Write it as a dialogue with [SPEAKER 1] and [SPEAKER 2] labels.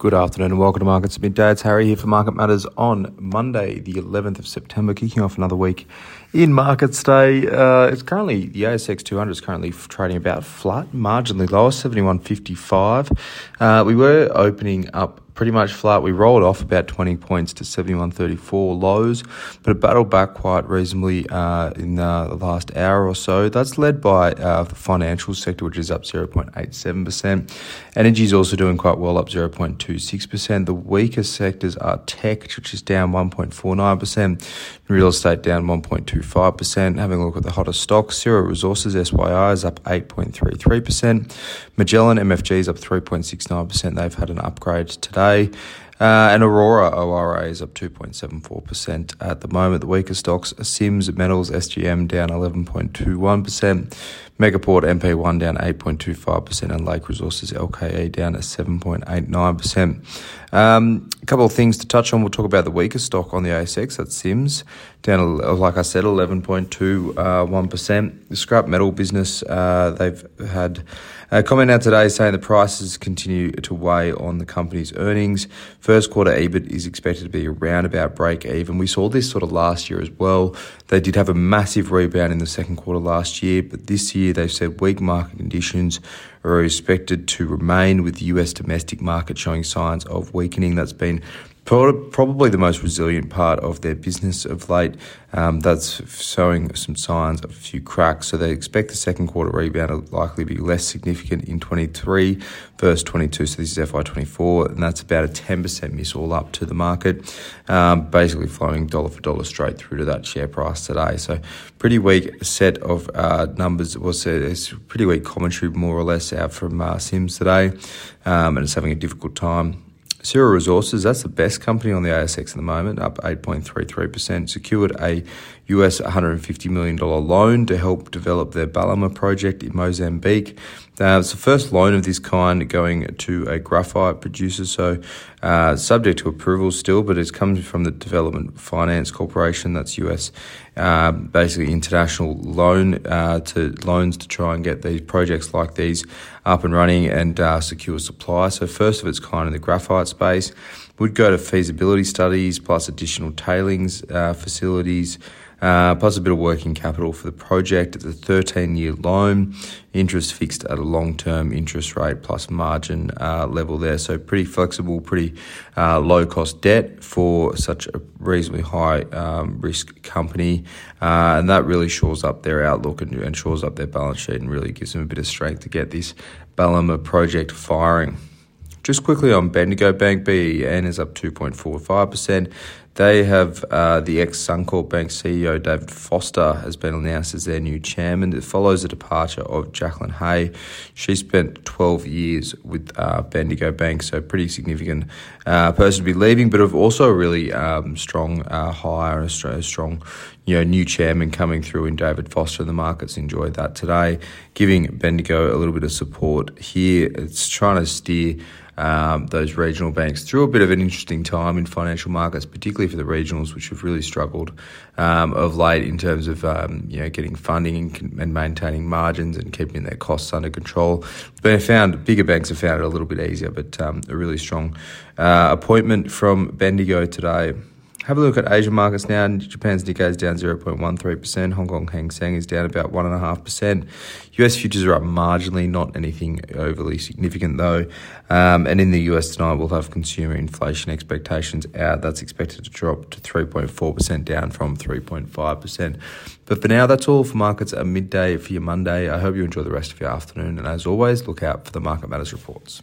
[SPEAKER 1] Good afternoon and welcome to Markets Midday. It's Harry here for Market Matters on Monday, the 11th of September, kicking off another week in Markets Day. Uh, it's currently, the ASX 200 is currently trading about flat, marginally lower, 71.55. Uh, we were opening up pretty much flat. We rolled off about 20 points to 71.34 lows, but it battled back quite reasonably uh, in the last hour or so. That's led by uh, the financial sector, which is up 0.87%. Energy is also doing quite well, up 0.26%. The weaker sectors are tech, which is down 1.49%, real estate down 1.25%. Having a look at the hottest stocks, Syrah Resources SYI is up 8.33%. Magellan MFG is up 3.69%. They've had an upgrade today. I. Uh, and Orora ORA is up 2.74% at the moment. The weaker stocks are Sims Metals SGM down 11.21%, Megaport MP1 down 8.25%, and Lake Resources LKE down at 7.89%. Um, a couple of things to touch on. We'll talk about the weaker stock on the ASX. That's Sims down, like I said, 11.21%. The scrap metal business, uh, they've had a comment out today saying the prices continue to weigh on the company's earnings. First quarter EBIT is expected to be around about break even. We saw this sort of last year as well. They did have a massive rebound in the second quarter last year, but this year they've said weak market conditions are expected to remain with the US domestic market showing signs of weakening. That's been probably the most resilient part of their business of late. Um, that's showing some signs of a few cracks. So they expect the second quarter rebound to likely be less significant in 23 versus 22. So this is FY24, and that's about a 10% miss all up to the market, um, basically flowing dollar for dollar straight through to that share price today. So pretty weak set of uh, numbers. Was a, it's pretty weak commentary, more or less, out from uh, Sims today, um, and it's having a difficult time Syrah Resources, that's the best company on the ASX at the moment, up 8.33%, secured a US $150 million loan to help develop their Balama project in Mozambique. Uh, it's the first loan of this kind going to a graphite producer, so uh, subject to approval still, but it's coming from the Development Finance Corporation, that's US, uh, basically international loan uh, to loans to try and get these projects like these up and running and uh, secure supply. So first of its kind in the graphite space would go to feasibility studies plus additional tailings uh, facilities uh, plus a bit of working capital for the project. It's a 13 year loan, interest fixed at a long term interest rate plus margin uh, level there. So, pretty flexible, pretty uh, low cost debt for such a reasonably high um, risk company. Uh, and that really shores up their outlook and, and shores up their balance sheet and really gives them a bit of strength to get this Balama project firing. Just quickly on Bendigo Bank, BEN is up 2.45%. They have uh, the ex Suncorp Bank CEO David Foster has been announced as their new chairman. It follows the departure of Jacqueline Hay. She spent 12 years with uh, Bendigo Bank, so pretty significant uh, person to be leaving, but also a really um, strong uh, hire, a strong you know, new chairman coming through in David Foster. The markets enjoyed that today, giving Bendigo a little bit of support here. It's trying to steer um, those regional banks through a bit of an interesting time in financial markets, particularly for the regionals, which have really struggled um, of late in terms of um, you know getting funding and, and, maintaining margins and keeping their costs under control. But I found bigger banks have found it a little bit easier, but um, a really strong uh, appointment from Bendigo today. Have a look at Asian markets now. Japan's Nikkei is down 0.13%. Hong Kong Hang Seng is down about 1.5%. US futures are up marginally, not anything overly significant though. Um, and in the US tonight, we'll have consumer inflation expectations out. That's expected to drop to 3.4%, down from 3.5%. But for now, that's all for markets at midday for your Monday. I hope you enjoy the rest of your afternoon. And as always, look out for the Market Matters reports.